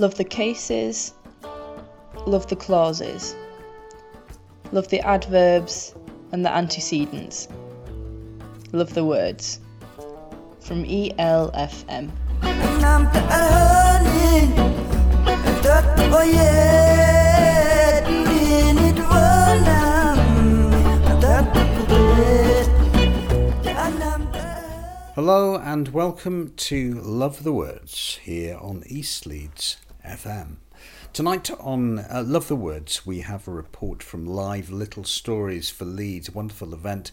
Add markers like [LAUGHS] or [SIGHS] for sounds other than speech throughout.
Love the cases. Love the clauses. Love the adverbs and the antecedents. Love the words. From ELFM. Hello and welcome to Love the Words here on East Leeds FM. Tonight on uh, Love the Words, we have a report from Live Little Stories for Leeds, a wonderful event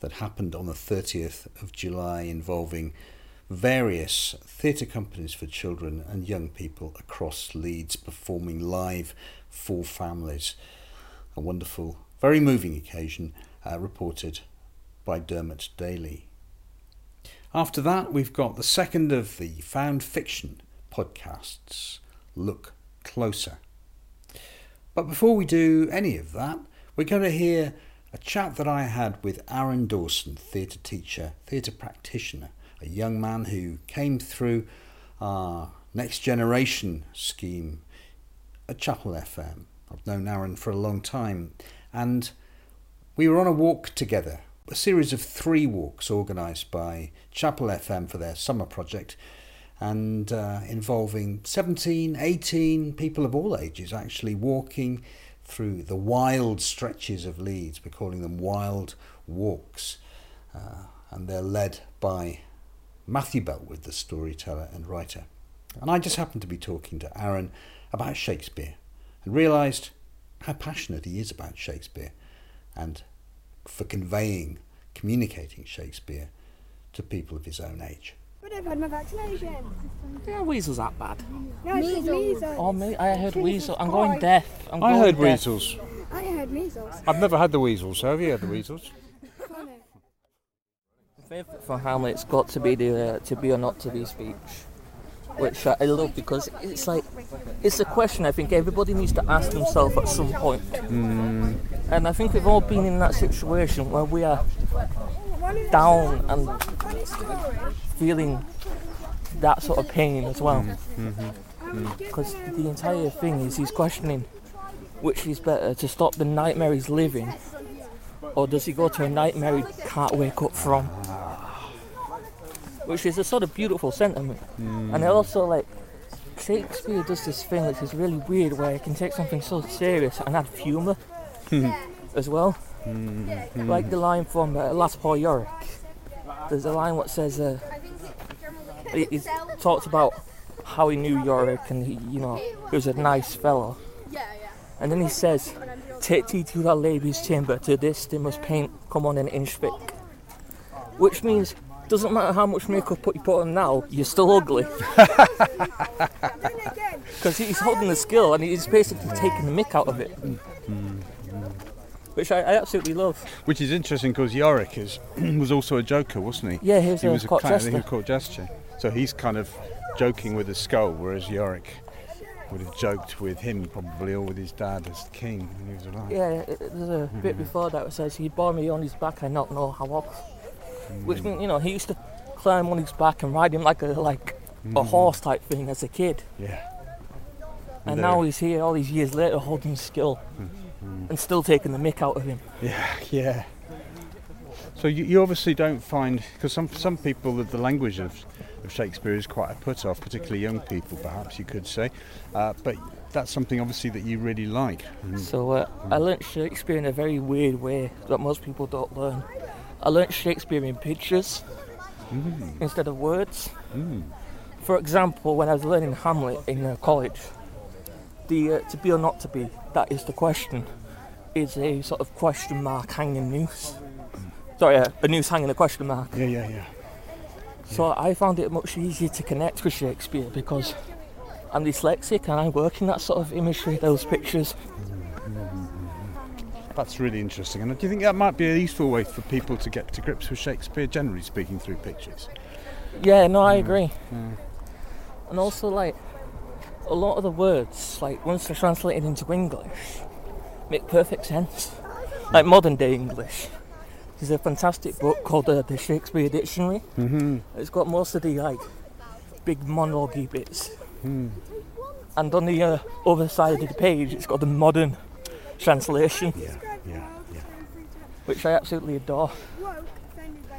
that happened on the 30th of July involving various theatre companies for children and young people across Leeds performing live for families. A wonderful, very moving occasion uh, reported by Dermot Daly. After that, we've got the second of the found fiction podcasts, Look Closer. But before we do any of that, we're going to hear a chat that I had with Aaron Dawson, theatre teacher, theatre practitioner, a young man who came through our Next Generation scheme at Chapel FM. I've known Aaron for a long time, and we were on a walk together a series of three walks organised by Chapel FM for their summer project and uh, involving 17, 18 people of all ages actually walking through the wild stretches of Leeds. We're calling them wild walks. Uh, and they're led by Matthew Bellwood, the storyteller and writer. And I just happened to be talking to Aaron about Shakespeare and realised how passionate he is about Shakespeare and for conveying, communicating Shakespeare to people of his own age. But I've had my vaccination. Yeah, weasels that bad. No, it's just measles. Oh, me, I heard weasel. I'm going deaf. I'm I going heard deaf. weasels. I had measles. I've never had the weasels. Have you had the weasels? For Hamlet's got to be the uh, to be or not to be speech, which I love because it's like it's a question I think everybody needs to ask themselves at some point. And I think we've all been in that situation where we are down and feeling that sort of pain as well. Mm, mm-hmm, mm. Because the entire thing is he's questioning which is better to stop the nightmare he's living, or does he go to a nightmare he can't wake up from? Which is a sort of beautiful sentiment. Mm. And also like Shakespeare does this thing which is really weird where he can take something so serious and add humour [LAUGHS] as well. Mm-hmm. Like the line from uh, Last Poor Yorick. There's a line what says, uh, he, he talks about how he knew Yorick and he, you know, he was a nice fellow. And then he says, Take thee to that lady's chamber, to this they must paint come on an inch thick. Which means, doesn't matter how much makeup you put on now, you're still ugly. [LAUGHS] Because he's holding the skill and he's basically taking the mick out of it. Which I, I absolutely love. Which is interesting because Yorick is, [CLEARS THROAT] was also a joker, wasn't he? Yeah, he was he a was a court clown, jester. he was a court jester. So he's kind of joking with a skull, whereas Yorick would have joked with him probably, or with his dad as king when he was alive. Yeah, it- there's a mm-hmm. bit before that that says he bore me on his back, I not know how off. Mm-hmm. Which means, you know, he used to climb on his back and ride him like a like a mm-hmm. horse type thing as a kid. Yeah. And There. now he's here all these years later holding skill and still taking the mick out of him. Yeah, yeah. So you, you obviously don't find because some some people that the language of, of Shakespeare is quite a put off, particularly young people, perhaps you could say. Uh, but that's something obviously that you really like. So uh, I learnt Shakespeare in a very weird way that most people don't learn. I learnt Shakespeare in pictures instead of words. For example, when I was learning Hamlet in uh, college, the uh, to be or not to be, that is the question, is a sort of question mark hanging noose. Sorry, uh, a noose hanging a question mark. yeah, yeah, yeah. So I found it much easier to connect with Shakespeare because I'm dyslexic and I work in that sort of imagery, those pictures. That's really interesting. And do you think that might be a useful way for people to get to grips with Shakespeare, generally speaking, through pictures? Yeah, no, I agree. And also, like, a lot of the words, like, once they're translated into English, make perfect sense. Like modern day English. There's a fantastic book called uh, The Shakespeare Dictionary. Mm-hmm. It's got most of the, like, big monologue bits. And on the uh, other side of the page, it's got the modern translation, Yeah, yeah, yeah. which I absolutely adore.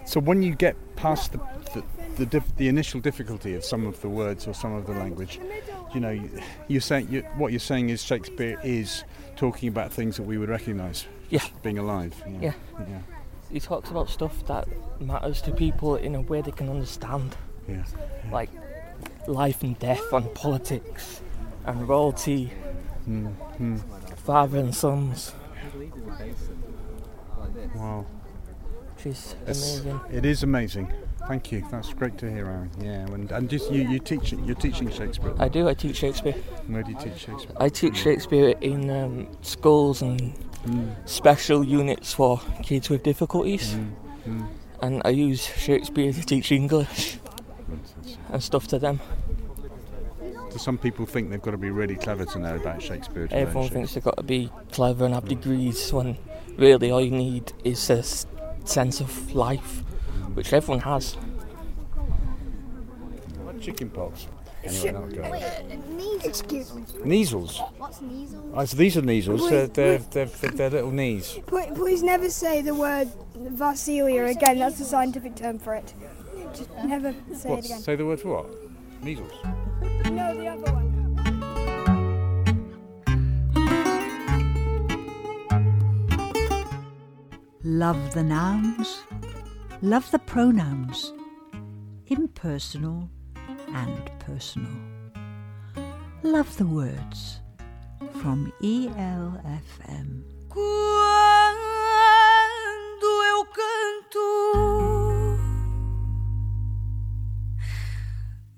So when you get past the the, the, dif- the initial difficulty of some of the words or some of the language, you know, you, you're saying you, what you're saying is Shakespeare is talking about things that we would recognise. Yeah. Being alive. Yeah. Yeah. He talks about stuff that matters to people in a way they can understand, Yeah. like life and death, and politics, and royalty, Mm, father and sons, Wow. which is It's- amazing. It is amazing. Thank you. That's great to hear, Aaron. Yeah, and and just you, you teach you're teaching Shakespeare. I do. I teach Shakespeare. Where do you teach Shakespeare? I teach Shakespeare in um, schools and Mm, special units for kids with difficulties, mm, mm. and I use Shakespeare to teach English and stuff to them. So some people think they've got to be really clever to know about Shakespeare. Everyone Shakespeare. thinks they've got to be clever and have degrees when really all you need is a sense of life, which everyone has. Like chicken pox. Anyway, that'll go. Excuse me. Measles. What's measles? Oh, so these are measles. Wait, They're, they're, they're, they're, they're little knees. Please, please never say the word Varicella again. That's the scientific term for it. Just never say What? it again. Say the word for what? Measles. No, the other one. Love the nouns, love the pronouns, impersonal and personal. Love the words from E ELFM. Quando eu canto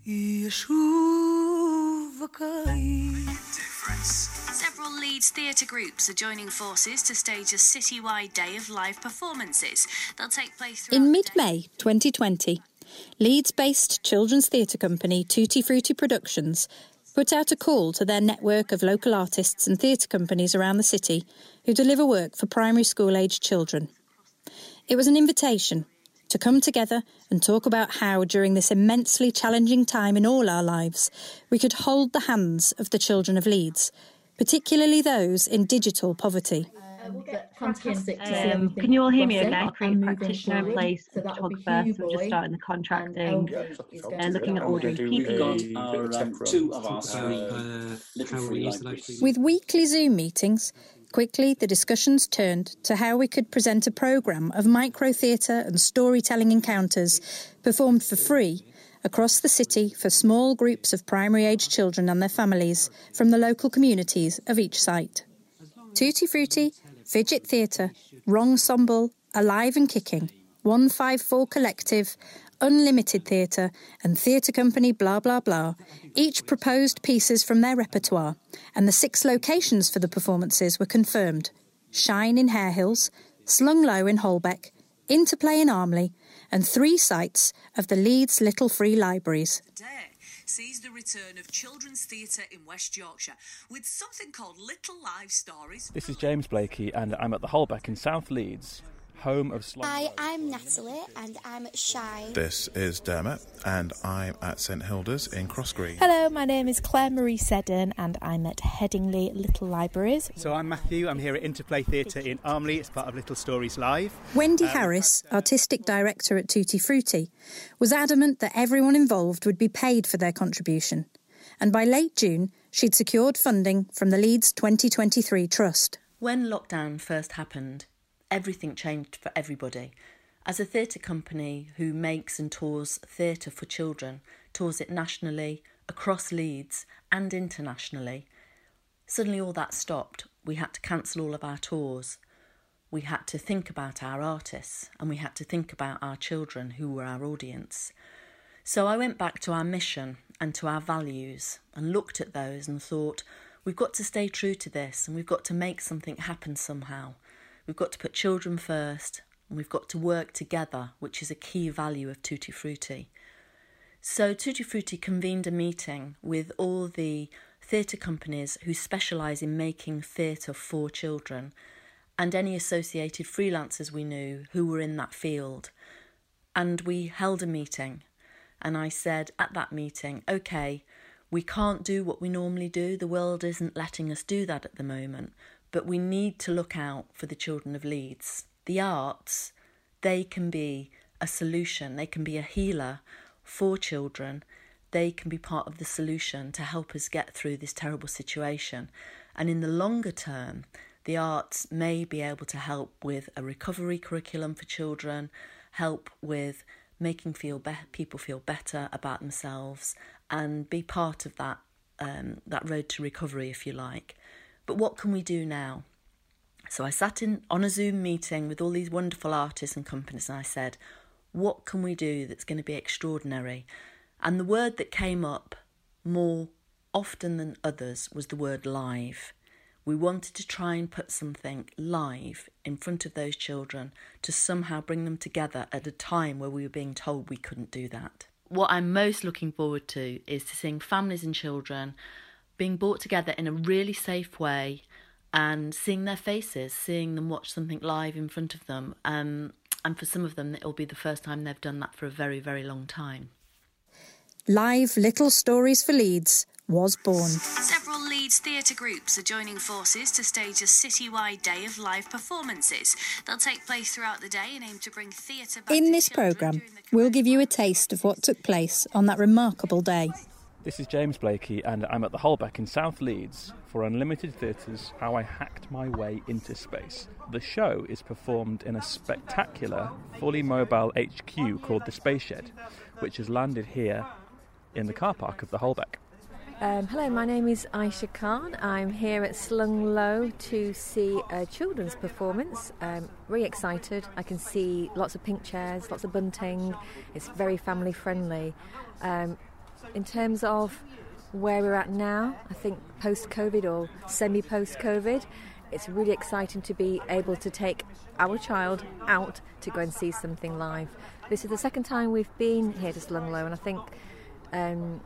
e a chuva cai. Several Leeds theatre groups are joining forces to stage a citywide day of live performances. They'll take place In mid May 2020, Leeds based children's theatre company Tutti Frutti Productions put out a call to their network of local artists and theatre companies around the city who deliver work for primary school aged children. It was an invitation to come together and talk about how, during this immensely challenging time in all our lives, we could hold the hands of the children of Leeds, particularly those in digital poverty. Fantastic to Um, everything can you all hear me crossing okay? Create a practitioner in place, So that'll be photographer, so we're just starting the contracting, Eldred is going uh, looking at ordering that. PPE. We've got our um, two of our three little free. With weekly Zoom meetings, quickly the discussions turned to how we could present a programme of micro theatre and storytelling encounters performed for free across the city for small groups of primary age children and their families from the local communities of each site. Tutti Frutti, Fidget Theatre, Wrongsemble, Alive and Kicking, 154 Collective, Unlimited Theatre, and Theatre Company Blah Blah Blah each proposed pieces from their repertoire, and the six locations for the performances were confirmed Shine in Hare Hills, Slung Low in Holbeck, Interplay in Armley, and three sites of the Leeds Little Free Libraries. Sees the return of children's theatre in West Yorkshire with something called Little Live Stories. This is James Blakey, and I'm at the Holbeck in South Leeds, home of Slum. Hi, I'm Natalie and I'm at Shine. This is Dermot, and I'm at St Hilda's in Cross Green. Hello, my name is Claire Marie Seddon and I'm at Headingley Little Libraries. So I'm Matthew, I'm here at Interplay Theatre in Armley, it's part of Little Stories Live. Wendy um, Harris, artistic director at Tutti Frutti, was adamant that everyone involved would be paid for their contribution. And by late June, she'd secured funding from the Leeds 2023 Trust. When lockdown first happened, everything changed for everybody. As a theatre company who makes and tours theatre for children, tours it nationally, across Leeds, and internationally, suddenly all that stopped. We had to cancel all of our tours. We had to think about our artists and we had to think about our children who were our audience. So I went back to our mission and to our values and looked at those and thought, we've got to stay true to this and we've got to make something happen somehow. We've got to put children first and we've got to work together, which is a key value of Tutti Frutti. So Tutti Frutti convened a meeting with all the theatre companies who specialise in making theatre for children and any associated freelancers we knew who were in that field. And we held a meeting and I said at that meeting, okay, We can't do what we normally do. The world isn't letting us do that at the moment. But we need to look out for the children of Leeds. The arts, they can be a solution, they can be a healer for children. They can be part of the solution to help us get through this terrible situation. And in the longer term, the arts may be able to help with a recovery curriculum for children, help with making feel be- people feel better about themselves, and be part of that um, that road to recovery, if you like. But what can we do now? So I sat in on a Zoom meeting with all these wonderful artists and companies, and I said, "What can we do that's going to be extraordinary?" And the word that came up more often than others was the word live. We wanted to try and put something live in front of those children to somehow bring them together at a time where we were being told we couldn't do that. What I'm most looking forward to is to seeing families and children being brought together in a really safe way and seeing their faces, seeing them watch something live in front of them. Um, and for some of them, it will be the first time they've done that for a very, very long time. Live Little Stories for Leeds was born. Several Leeds theatre groups are joining forces to stage a citywide day of live performances. They'll take place throughout the day and aim to bring theatre back In to this children programme, we'll give you a taste of what took place on that remarkable day. This is James Blakey, and I'm at the Holbeck in South Leeds for Unlimited Theatre's How I Hacked My Way into Space. The show is performed in a spectacular, fully mobile HQ called the Space Shed, which has landed here in the car park of the Holbeck. Um, hello, my name is Aisha Khan. I'm here at Slung Low to see a children's performance. Um, really excited. I can see lots of pink chairs, lots of bunting. It's very family friendly. Um, in terms of where we're at now, I think post COVID or semi post COVID, it's really exciting to be able to take our child out to go and see something live. This is the second time we've been here to Slung Low, and I think um,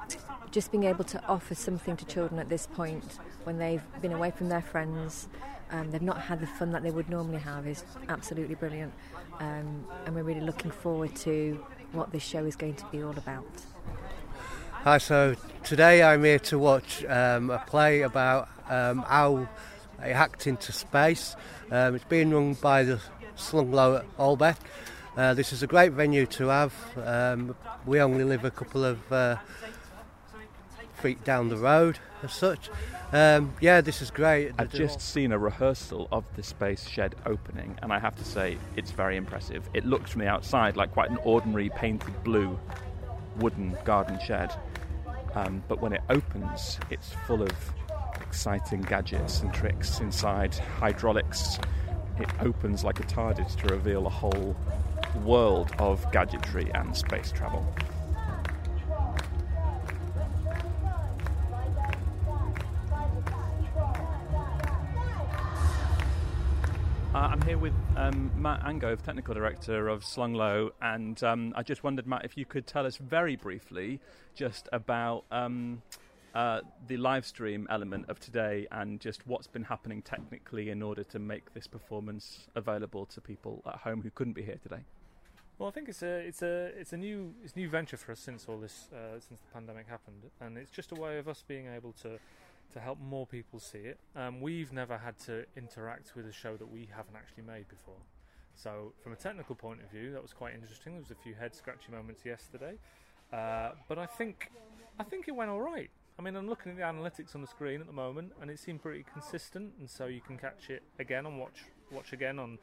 just being able to offer something to children at this point when they've been away from their friends, um, they've not had the fun that they would normally have is absolutely brilliant. Um, and we're really looking forward to what this show is going to be all about. Hi, so today I'm here to watch um, a play about um, how they hacked into space. Um, it's being run by the Slung Low at Holbeck. Uh, this is a great venue to have. Um, we only live a couple of uh, feet down the road, as such. Um, yeah, this is great. I've just seen a rehearsal of the Space Shed opening, and I have to say it's very impressive. It looks from the outside like quite an ordinary painted blue wooden garden shed, um, but when it opens, it's full of exciting gadgets and tricks inside, hydraulics. It opens like a TARDIS to reveal a whole world of gadgetry and space travel. Here with um, Matt Angove, Technical Director of Slung Low, and um, I just wondered, Matt, if you could tell us very briefly just about um, uh, the live stream element of today and just what's been happening technically in order to make this performance available to people at home who couldn't be here today. Well, I think it's a it's a it's a new it's a new venture for us since all this uh, since the pandemic happened, and it's just a way of us being able to to help more people see it. Um, we've never had to interact with a show that we haven't actually made before. So, from a technical point of view, that was quite interesting. There was a few head scratchy moments yesterday, uh, but I think I think it went all right. I mean, I'm looking at the analytics on the screen at the moment, and it seemed pretty consistent. And so you can catch it again and watch watch again on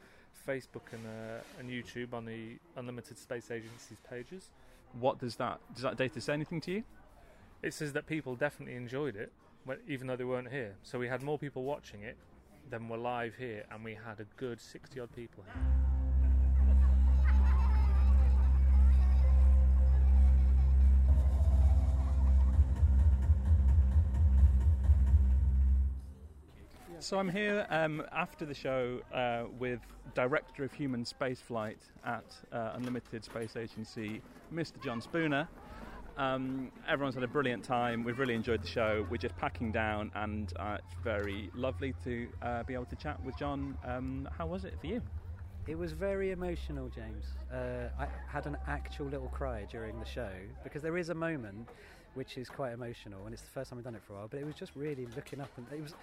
Facebook and uh, and YouTube on the Unlimited Space Agency's pages. What does that does that data say anything to you? It says that people definitely enjoyed it, even though they weren't here. So we had more people watching it than were live here, and we had a good sixty odd people here. So I'm here um, after the show uh, with Director of Human Spaceflight at uh, Unlimited Space Agency, Mr. John Spooner. Um, everyone's had a brilliant time. We've really enjoyed the show. We're just packing down, and uh, it's very lovely to uh, be able to chat with John. Um, how was it for you? It was very emotional, James. Uh, I had an actual little cry during the show because there is a moment which is quite emotional, and it's the first time we've done it for a while. But it was just really looking up, and it was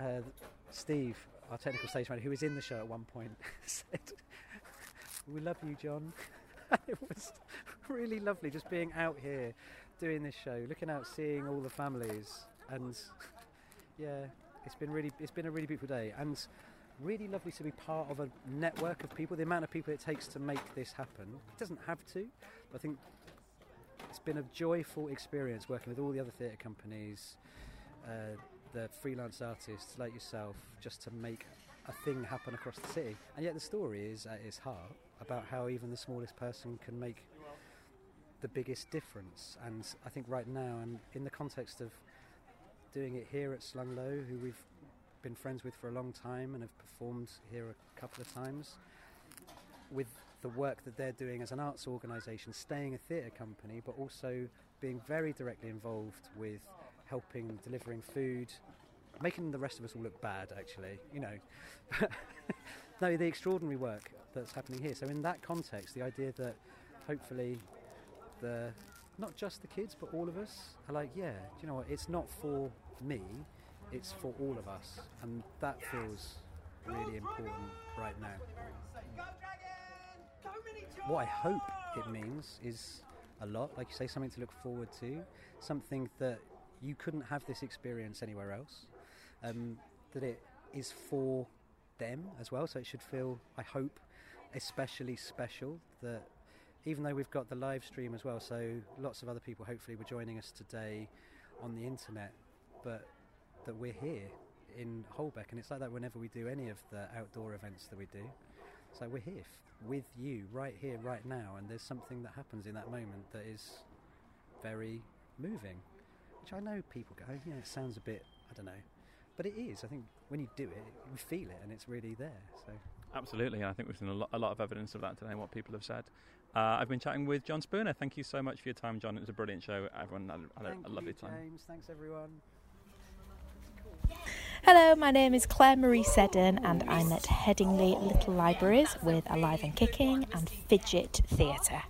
uh, Steve, our technical stage manager, who was in the show at one point, [LAUGHS] said, "We love you, John." [LAUGHS] [LAUGHS] it was really lovely just being out here doing this show, looking out, seeing all the families, and yeah, it's been really, it's been a really beautiful day, and really lovely to be part of a network of people. The amount of people it takes to make this happen, it doesn't have to. But I think it's been a joyful experience working with all the other theatre companies, uh, the freelance artists like yourself, just to make a thing happen across the city. And yet the story is at its heart about how even the smallest person can make the biggest difference. And I think right now, and in the context of doing it here at Slung Low, who we've been friends with for a long time and have performed here a couple of times, with the work that they're doing as an arts organisation, staying a theatre company, but also being very directly involved with helping delivering food, making the rest of us all look bad, actually, you know. [LAUGHS] no, the extraordinary work that's happening here. So, in that context, the idea that hopefully the not just the kids, but all of us are like, yeah, do you know what? It's not for me, it's for all of us, and that feels really important right now. What I hope it means is a lot, like you say, something to look forward to, something that you couldn't have this experience anywhere else, um, that it is for them as well, so it should feel, I hope, especially special that even though we've got the live stream as well, so lots of other people hopefully were joining us today on the internet, but that we're here in Holbeck, and it's like that whenever we do any of the outdoor events that we do. So we're here f- with you right here, right now, and there's something that happens in that moment that is very moving, which I know people go, yeah, it sounds a bit, I don't know, but it is. I think when you do it, you feel it, and it's really there. So. Absolutely, and I think we've seen a lot, a lot of evidence of that today and what people have said. Uh, I've been chatting with John Spooner. Thank you so much for your time, John. It was a brilliant show. Everyone had, had Thank a, a lovely you, time. James. Thanks, everyone. Hello, my name is Claire Marie Seddon, and I'm at Headingley Little Libraries with Alive and Kicking and Fidget Theatre.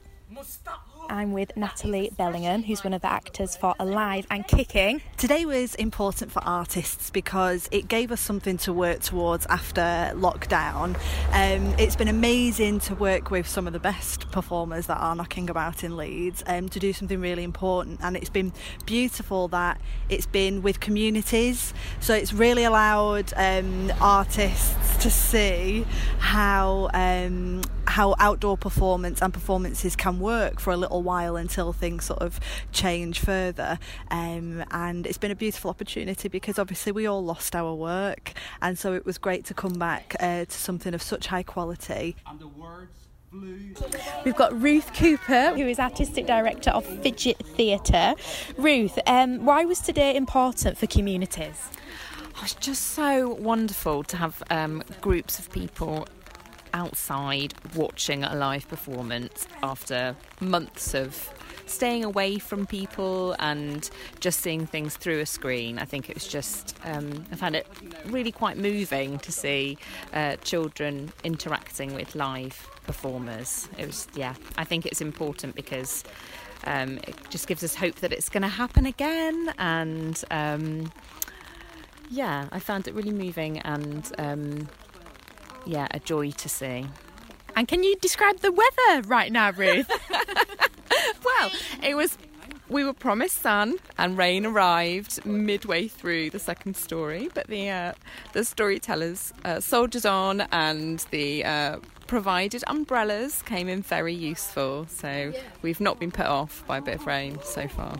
I'm with Natalie Bellingham, who's one of the actors for Alive and Kicking. Today was important for artists because it gave us something to work towards after lockdown. Um, it's been amazing to work with some of the best performers that are knocking about in Leeds um, to do something really important, and it's been beautiful that it's been with communities. So it's really allowed um, artists to see how um, how outdoor performance and performances can work for a little while until things sort of change further. Um, and it's been a beautiful opportunity because obviously we all lost our work, and so it was great to come back uh, to something of such high quality. And the words blue. We've got Ruth Cooper, who is artistic director of Fidget Theatre. Ruth, um, why was today important for communities? Oh, It's just so wonderful to have um, groups of people outside watching a live performance after months of staying away from people and just seeing things through a screen. I think it was just, um, I found it really quite moving to see uh, children interacting with live performers. It was, yeah, I think it's important because um, it just gives us hope that it's going to happen again and. Um, yeah, I found it really moving and um, yeah, a joy to see. And can you describe the weather right now, Ruth? [LAUGHS] well, it was. We were promised sun, and rain arrived midway through the second story. But the uh, the storytellers uh, soldiers on, and the uh, provided umbrellas came in very useful. So we've not been put off by a bit of rain so far.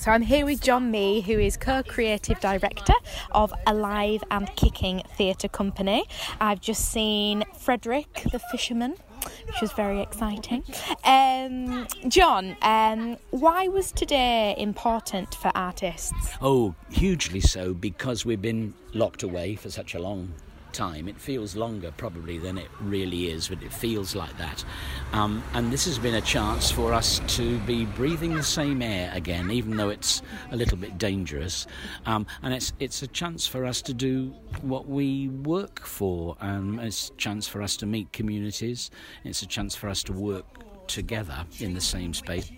So I'm here with John Mee, who is co-creative director of Alive and Kicking Theatre Company. I've just seen Frederick the Fisherman, which was very exciting. Um, John, um, why was today important for artists? Oh, hugely so because we've been locked away for such a long time. It feels longer probably than it really is, but it feels like that. Um, and this has been a chance for us to be breathing the same air again, even though it's a little bit dangerous. Um, and it's it's a chance for us to do what we work for. Um, it's a chance for us to meet communities. It's a chance for us to work together in the same space.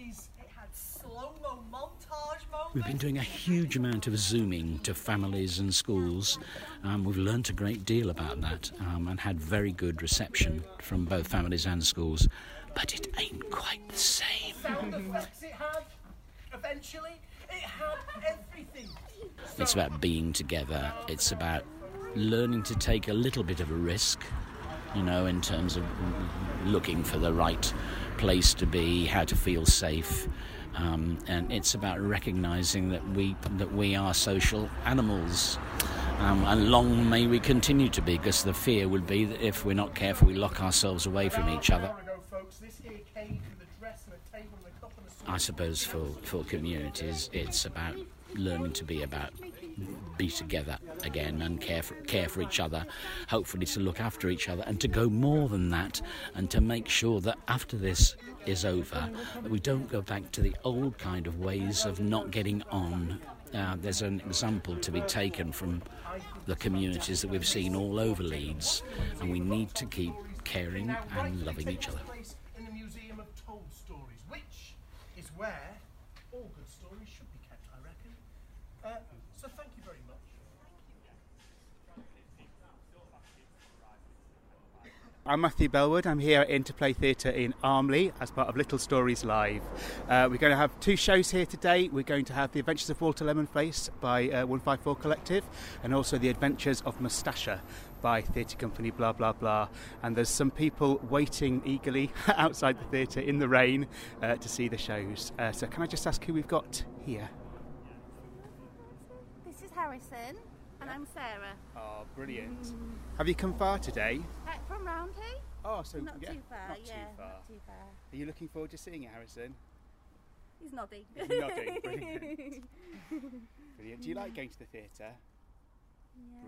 We've been doing a huge amount of zooming to families and schools. Um, we've learnt a great deal about that um, and had very good reception from both families and schools. But it ain't quite the same. Sound effects it had. Eventually, it had everything. It's about being together. It's about learning to take a little bit of a risk, you know, in terms of looking for the right place to be, how to feel safe. Um, and it's about recognizing that we that we are social animals. Um, and long may we continue to be, because the fear would be that if we're not careful, we lock ourselves away from each other. I suppose for, for communities, it's about learning to be about be together again and care for, care for each other, hopefully to look after each other and to go more than that and to make sure that after this is over, that we don't go back to the old kind of ways of not getting on. Uh, there's an example to be taken from the communities that we've seen all over Leeds, and we need to keep caring and loving each other. In the Museum of Told Stories, which is where all good stories should be kept, I reckon. Uh, so thank you very much. I'm Matthew Bellwood. I'm here at Interplay Theatre in Armley as part of Little Stories Live. Uh, we're going to have two shows here today. We're going to have The Adventures of Walter Lemonface by uh, 154 Collective and also The Adventures of Mustasha by Theatre Company blah blah blah. And there's some people waiting eagerly [LAUGHS] outside the theatre in the rain uh, to see the shows. Uh, so can I just ask who we've got here? This is Harrison, and I'm Sarah. Brilliant. Have you come far today? Uh, from round here? Oh, so not yeah, too far. not yeah, too far. not too far. Are you looking forward to seeing it, Harrison? He's nodding. He's nodding, brilliant. [LAUGHS] Brilliant. Do you like going to the theatre?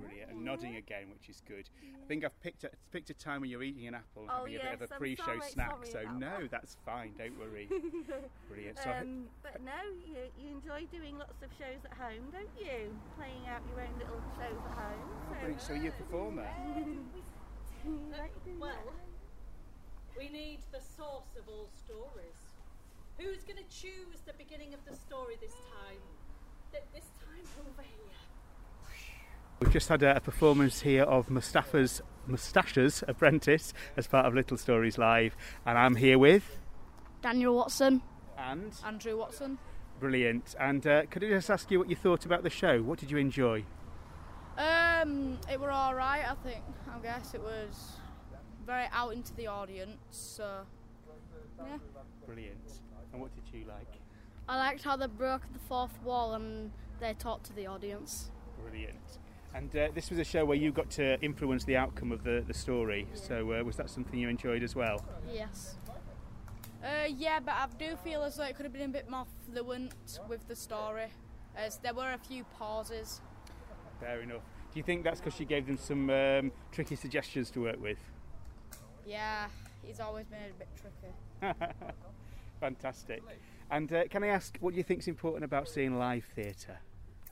Brilliant. And nodding again, which is good. I think I've picked a, picked a time when you're eating an apple and Oh, having a bit of a I'm pre-show sorry- snack. sorry so no, that. that's fine. Don't worry. [LAUGHS] Brilliant. So I- Um, but no, you, you enjoy doing lots of shows at home, don't you? Playing out your own little shows at home. So, Brilliant. So you're a performer. [LAUGHS] Well, we need the source of all stories. Who's going to choose the beginning of the story this time? Th- This time over here. We've just had a, a performance here of Mustafa's Mustasha's Apprentice as part of Little Stories Live, and I'm here with Daniel Watson. And? Andrew Watson. Brilliant. And uh, could I just ask you what you thought about the show? What did you enjoy? Um, it were alright, I think. I guess it was very out into the audience, so yeah. Brilliant. And what did you like? I liked how they broke the fourth wall and they talked to the audience. Brilliant. And uh, this was a show where you got to influence the outcome of the, the story. So uh, was that something you enjoyed as well? Yes. Uh, yeah, but I do feel as though it could have been a bit more fluent with the story, as there were a few pauses. Fair enough. Do you think that's because she gave them some um, tricky suggestions to work with? Yeah, he's always been a bit tricky. [LAUGHS] Fantastic. And uh, can I ask what you think is important about seeing live theatre?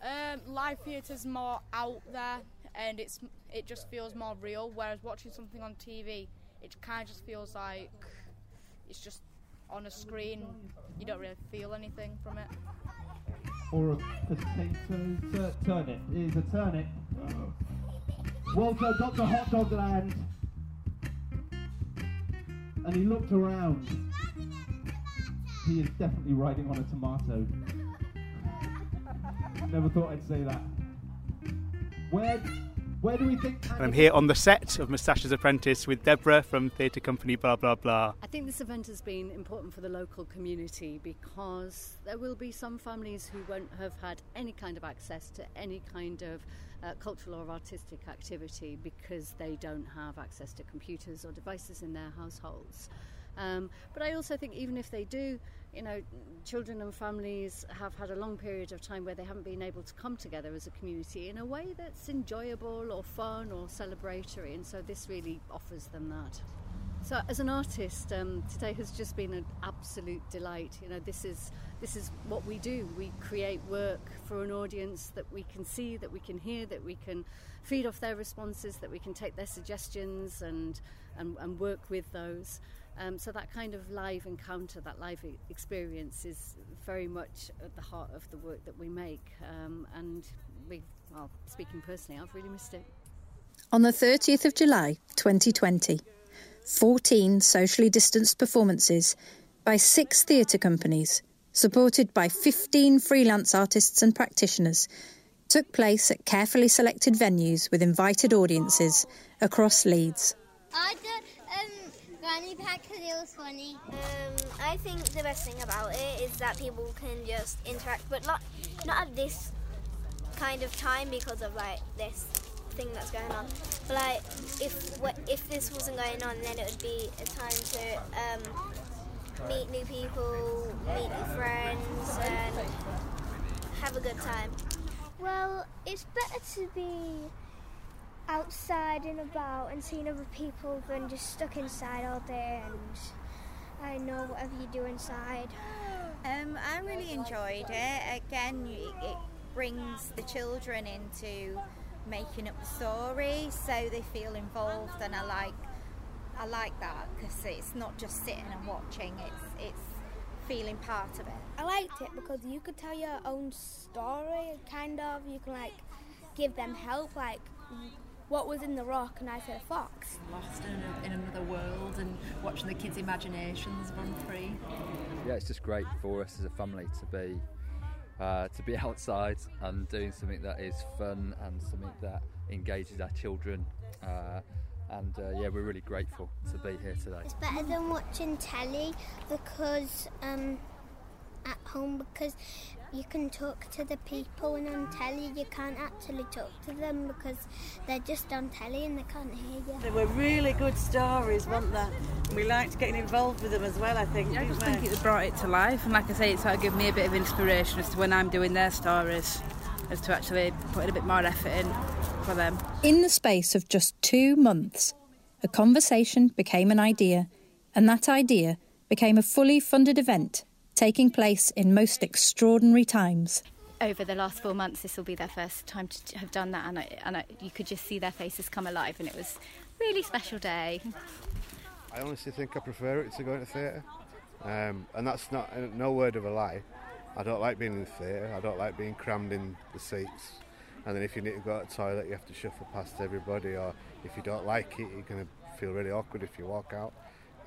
Um, live is more out there, and it's it just feels more real. Whereas watching something on TV, it kind of just feels like it's just on a screen. You don't really feel anything from it. or a potato tur- turnip. It is a turnip. Walter got to hot dog land and he looked around. He is definitely riding on a tomato. Never thought I'd say that. Where, where do we think? And I'm here on the set of Mustasha's Apprentice with Deborah from Theatre Company blah blah blah. I think this event has been important for the local community because there will be some families who won't have had any kind of access to any kind of uh, cultural or artistic activity because they don't have access to computers or devices in their households. Um, but I also think even if they do you know, children and families have had a long period of time where they haven't been able to come together as a community in a way that's enjoyable or fun or celebratory, and so this really offers them that. So, as an artist, um, today has just been an absolute delight. You know, this is this is what we do. We create work for an audience that we can see, that we can hear, that we can feed off their responses, that we can take their suggestions and and, and work with those. Um, so that kind of live encounter, that live experience, is very much at the heart of the work that we make. Um, and we, well, speaking personally, I've really missed it. On the 30th of July 2020, 14 socially distanced performances by six theatre companies, supported by 15 freelance artists and practitioners, took place at carefully selected venues with invited audiences across Leeds. Granny Pack because it was funny. Um, I think the best thing about it is that people can just interact, but not not at this kind of time because of like this thing that's going on. But like if if this wasn't going on, then it would be a time to um, meet new people, meet new friends, and have a good time. Well, it's better to be outside and about and seeing other people than just stuck inside all day and I know whatever you do inside. Um, I really enjoyed it. Again, it, it brings the children into making up the story, so they feel involved, and I like I like that because it's not just sitting and watching; it's it's feeling part of it. I liked it because you could tell your own story, kind of. You can like give them help, like what was in the rock, and I said a fox. Lost in, in another world and watching the kids' imaginations run free. Yeah, it's just great for us as a family to be uh, to be [LAUGHS] outside and doing something that is fun and something that engages our children. Uh, and uh, yeah, we're really grateful to be here today. It's better than watching telly because um, at home because you can talk to the people and on telly you can't actually talk to them because they're just on telly and they can't hear you. They were really good stories, weren't they? We liked getting involved with them as well, I think. Yeah, I just think it brought it to life and like I say, it sort of gave me a bit of inspiration as to when I'm doing their stories as to actually putting a bit more effort in for them. In the space of just two months, a conversation became an idea, and that idea became a fully funded event taking place in most extraordinary times. Over the last four months, this will be their first time to have done that, and, I, and I, you could just see their faces come alive, and it was a really special day. I honestly think I prefer it to going to theatre, um, and that's not no word of a lie. I don't like being in the theatre. I don't like being crammed in the seats. And then if you need to go to the toilet, you have to shuffle past everybody, or if you don't like it, you're going to feel really awkward if you walk out.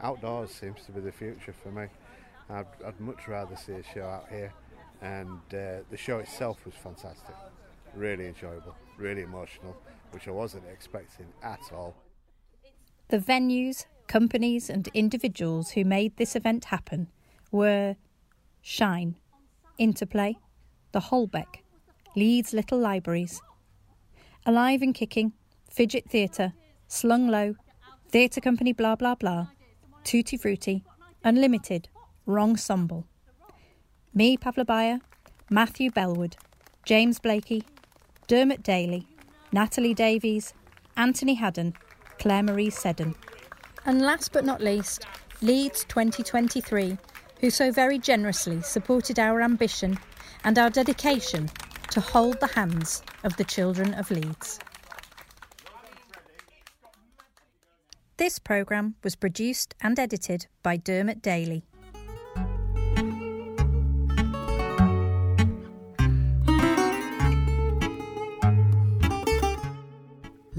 Outdoors seems to be the future for me. I'd, I'd much rather see a show out here, and uh, the show itself was fantastic, really enjoyable, really emotional, which I wasn't expecting at all. The venues, companies, and individuals who made this event happen were Shine, Interplay, the Holbeck, Leeds Little Libraries, Alive and Kicking, Fidget Theatre, Slung Low, Theatre Company Blah Blah Blah, Tutti Frutti, Unlimited, Wrongsemble. Me, Pavla Bayer, Matthew Bellwood, James Blakey, Dermot Daly, Natalie Davies, Anthony Haddon, Claire Marie Seddon. And last but not least, Leeds 2023, who so very generously supported our ambition and our dedication to hold the hands of the children of Leeds. This programme was produced and edited by Dermot Daly.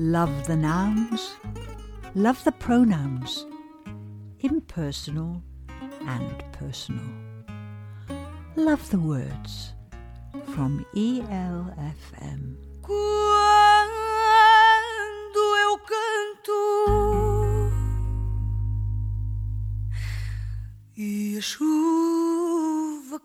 Love the nouns, love the pronouns, impersonal and personal. Love the words from ELFM. Quando eu canto e a chuva.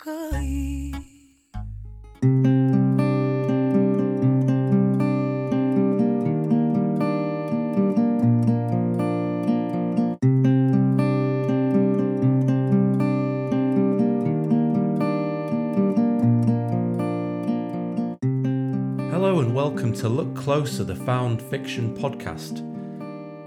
To Look Closer, the found fiction podcast.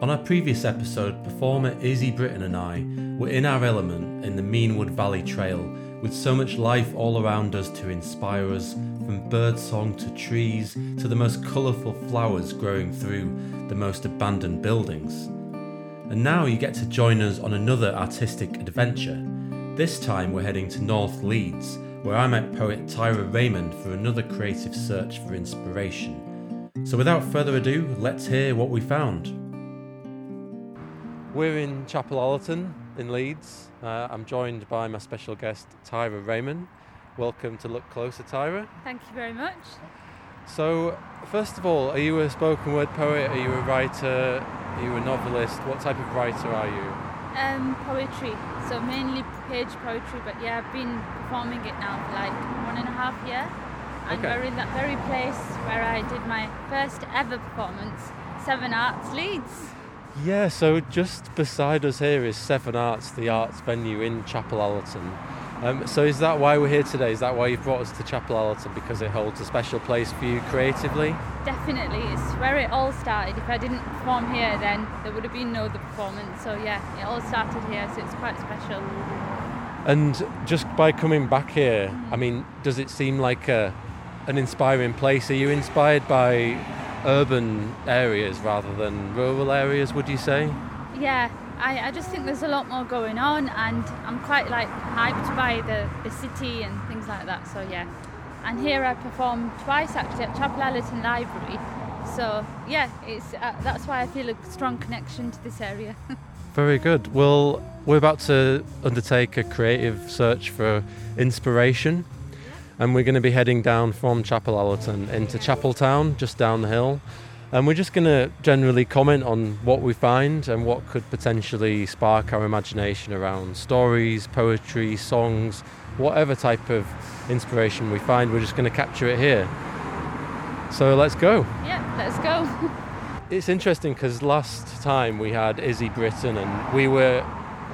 On our previous episode, performer Izzy Britton and I were in our element in the Meanwood Valley Trail with so much life all around us to inspire us, from birdsong to trees to the most colourful flowers growing through the most abandoned buildings. And now you get to join us on another artistic adventure. This time we're heading to North Leeds where I met poet Tyra Raymond for another creative search for inspiration. So without further ado, let's hear what we found. We're in Chapel Allerton in Leeds. Uh, I'm joined by my special guest Tyra Raymond. Welcome to Look Closer, Tyra. Thank you very much. So, first of all, are you a spoken word poet? Are you a writer? Are you a novelist? What type of writer are you? Um, poetry, so mainly page poetry, but yeah, I've been performing it now for like one and a half year. And Okay. we're in that very place where I did my first ever performance, Seven Arts Leeds. Yeah, so just beside us here is Seven Arts, the arts venue in Chapel Allerton. Um, so is that why we're here today? Is that why you've brought us to Chapel Allerton? Because it holds a special place for you creatively? Definitely, it's where it all started. If I didn't perform here, then there would have been no other performance. So yeah, it all started here, so it's quite special. And just by coming back here, I mean, does it seem like a, an inspiring place? Are you inspired by urban areas rather than rural areas, would you say? Yeah, I, I just think there's a lot more going on, and I'm quite like hyped by the, the city and things like that. So yeah, and here I performed twice actually at Chapel Allerton Library. So yeah, it's uh, that's why I feel a strong connection to this area. [LAUGHS] Very good. Well, we're about to undertake a creative search for inspiration, and we're going to be heading down from Chapel Allerton into Chapeltown, just down the hill. And we're just going to generally comment on what we find and what could potentially spark our imagination around stories, poetry, songs, whatever type of inspiration we find. We're just going to capture it here. So let's go. yeah, let's go. [LAUGHS] It's interesting because last time we had Izzy Britton and we were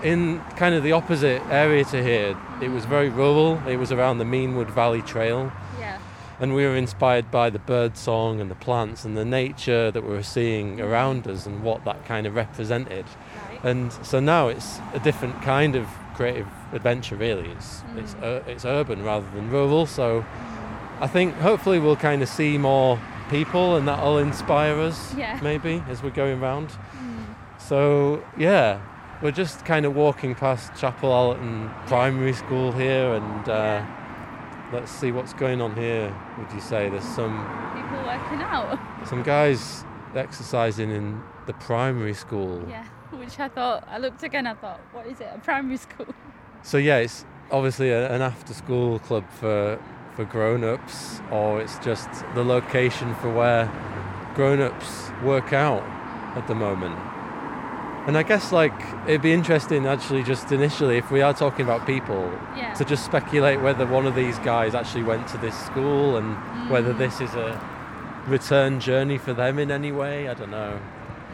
in kind of the opposite area to here. It was very rural, it was around the Meanwood Valley Trail. Yeah. And we were inspired by the bird song and the plants and the nature that we were seeing around us and what that kind of represented. And so now it's a different kind of creative adventure, really. It's, it's, ur- it's urban rather than rural. So I think hopefully we'll kind of see more people and that'll inspire us Yeah. maybe as we're going around. Mm. So yeah, we're just kind of walking past Chapel Allerton Primary School here and uh, let's see what's going on here. Would you say there's some People working out. some guys exercising in the primary school? Yeah, which I thought I looked again. I thought, what is it? A primary school? So yeah, it's obviously a, an after-school club for for grown-ups, or it's just the location for where grown-ups work out at the moment. And I guess like it'd be interesting actually just initially if we are talking about people Yeah. to just speculate whether one of these guys actually went to this school and whether Mm. this is a return journey for them in any way. I don't know.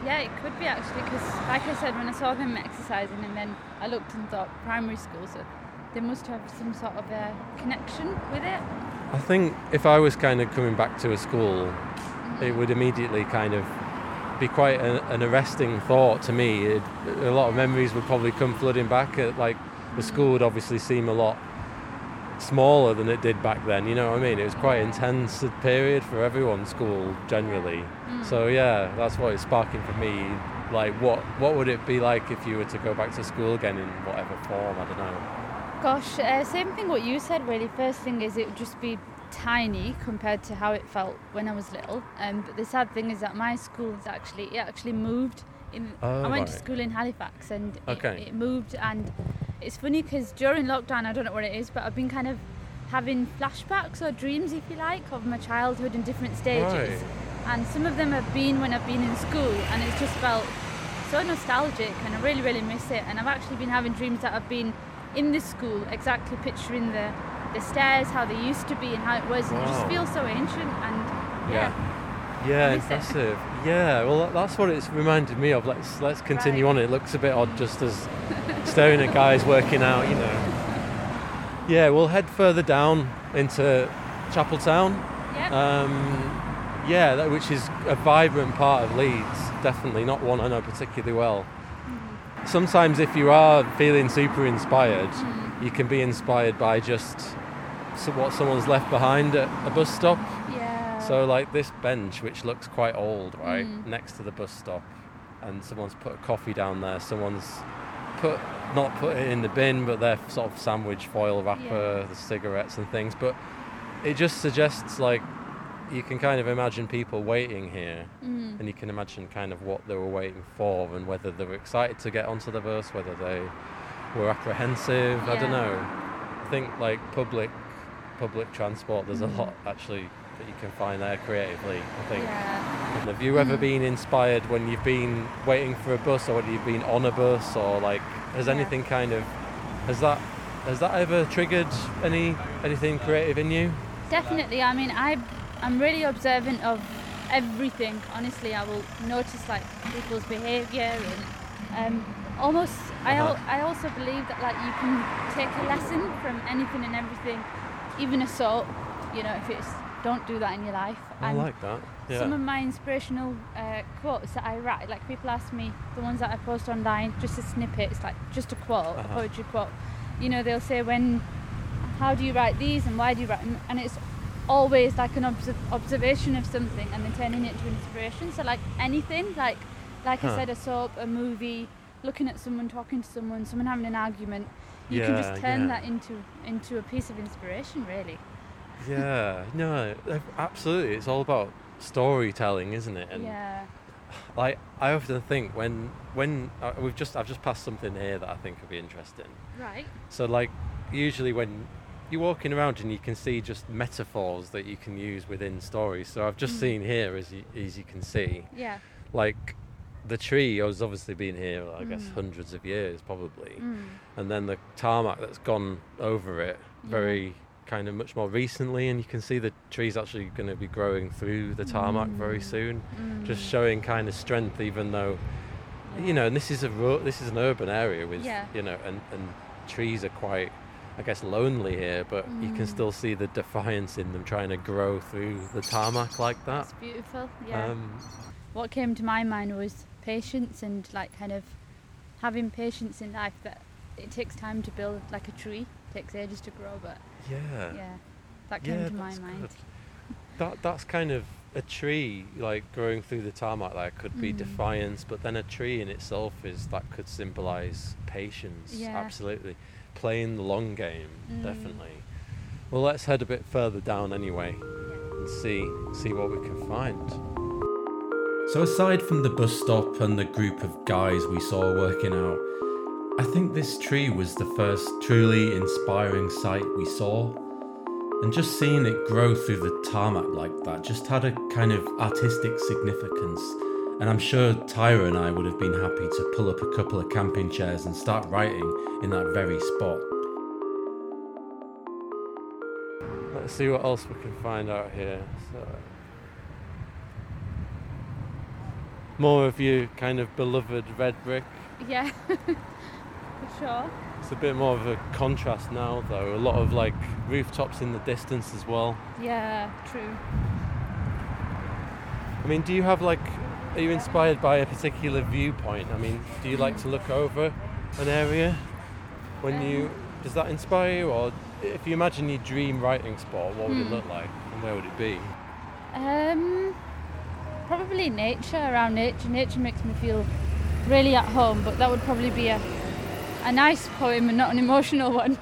Yeah, it could be actually because, like I said, when I saw them exercising, and then I looked and thought primary school, so they must have some sort of a connection with it. I think if I was kind of coming back to a school, it would immediately kind of be quite a, an arresting thought to me. It, a lot of memories would probably come flooding back. At, like the school would obviously seem a lot smaller than it did back then. You know what I mean? It was quite an intense period for everyone. School generally. So yeah, that's what it's sparking for me. Like what what would it be like if you were to go back to school again in whatever form? I don't know. Gosh, uh, same thing what you said really. First thing is it would just be tiny compared to how it felt when I was little. Um, but the sad thing is that my school is actually it actually moved. In, Oh, I went to school in Halifax and it- Okay. it, moved and it's funny because during lockdown I don't know what it is but I've been kind of having flashbacks or dreams if you like of my childhood in different stages Right. and some of them have been when I've been in school and it's just felt so nostalgic and I really really miss it and I've actually been having dreams that I've been in this school exactly picturing the the stairs how they used to be and how it was and it just Wow. feels so ancient and Yeah. Yeah, it. impressive. Yeah, well, that's what it's reminded me of. Let's let's continue on. It looks a bit odd just as staring at guys working out, you know. Yeah, we'll head further down into Chapeltown. Yep. Um, Yeah, that, which is a vibrant part of Leeds. Definitely not one I know particularly well. Mm-hmm. Sometimes, if you are feeling super inspired, Mm. You can be inspired by just what someone's left behind at a bus stop. Yeah. So, like this bench, which looks quite old, right, Mm. next to the bus stop, and someone's put a coffee down there. Someone's put not put it in the bin, but their sort of sandwich foil wrapper, the cigarettes and things. But it just suggests like you can kind of imagine people waiting here, Mm. and you can imagine kind of what they were waiting for, and whether they were excited to get onto the bus, whether they were apprehensive. I don't know. I think like public public transport, there's Mm. a lot actually that you can find there creatively. I think. Yeah. Have you ever Mm. been inspired when you've been waiting for a bus, or when you've been on a bus, or like has Yeah. anything kind of has that has that ever triggered any anything creative in you? Definitely. I mean, I I'm really observant of everything. Honestly, I will notice like people's behaviour and um, almost. I Uh-huh. I also believe that like you can take a lesson from anything and everything, even assault. You know, if it's don't do that in your life. I And like that. Yeah. Some of my inspirational uh, quotes that I write, like people ask me, the ones that I post online, just a snippet, it's like just a quote, a Uh-huh. poetry quote. You know, they'll say, when, how do you write these and why do you write them? And it's always like an obs- observation of something and then turning it into inspiration. So, like anything, like, like I said, a soap, a movie, looking at someone, talking to someone, someone having an argument, you can just turn yeah. that into into a piece of inspiration, really. yeah, no, absolutely. It's all about storytelling, isn't it? And yeah. like I often think when when uh, we've just I've just passed something here that I think could be interesting. Right. So like usually when you're walking around and you can see just metaphors that you can use within stories. So I've just Mm. seen here as you, as you can see. Yeah. Like the tree has obviously been here I guess Mm. hundreds of years probably. Mm. And then the tarmac that's gone over it very kind of much more recently and you can see the tree's actually going to be growing through the tarmac very Mm. soon just Mm. showing kind of strength even though you know and this is a ru- this is an urban area with Yeah. you know and and trees are quite I guess lonely here but you can Mm. still see the defiance in them trying to grow through the tarmac like that It's beautiful. Yeah. um what came to my mind was patience and like kind of having patience in life that it takes time to build like a tree takes ages to grow but yeah yeah that came Yeah, to my that's mind good. [LAUGHS] that that's kind of a tree like growing through the tarmac that could be Mm. defiance but then a tree in itself is that could symbolize patience Yeah. absolutely playing the long game Mm. definitely well let's head a bit further down anyway and see see what we can find so aside from the bus stop and the group of guys we saw working out i think this tree was the first truly inspiring sight we saw and just seeing it grow through the tarmac like that just had a kind of artistic significance. And I'm sure Tyra and I would have been happy to pull up a couple of camping chairs and start writing in that very spot. Let's see what else we can find out here. So, more of your kind of beloved red brick. yeah [LAUGHS] for sure It's a bit more of a contrast now, though. A lot of like rooftops in the distance as well. yeah true I mean, do you have like, are you inspired by a particular viewpoint? I mean, do you like to look over an area when you, does that inspire you? Or if you imagine your dream writing spot, what would it Hmm. look like and where would it be? um probably nature around nature nature makes me feel really at home but that would probably be a a nice poem and not an emotional [LAUGHS] one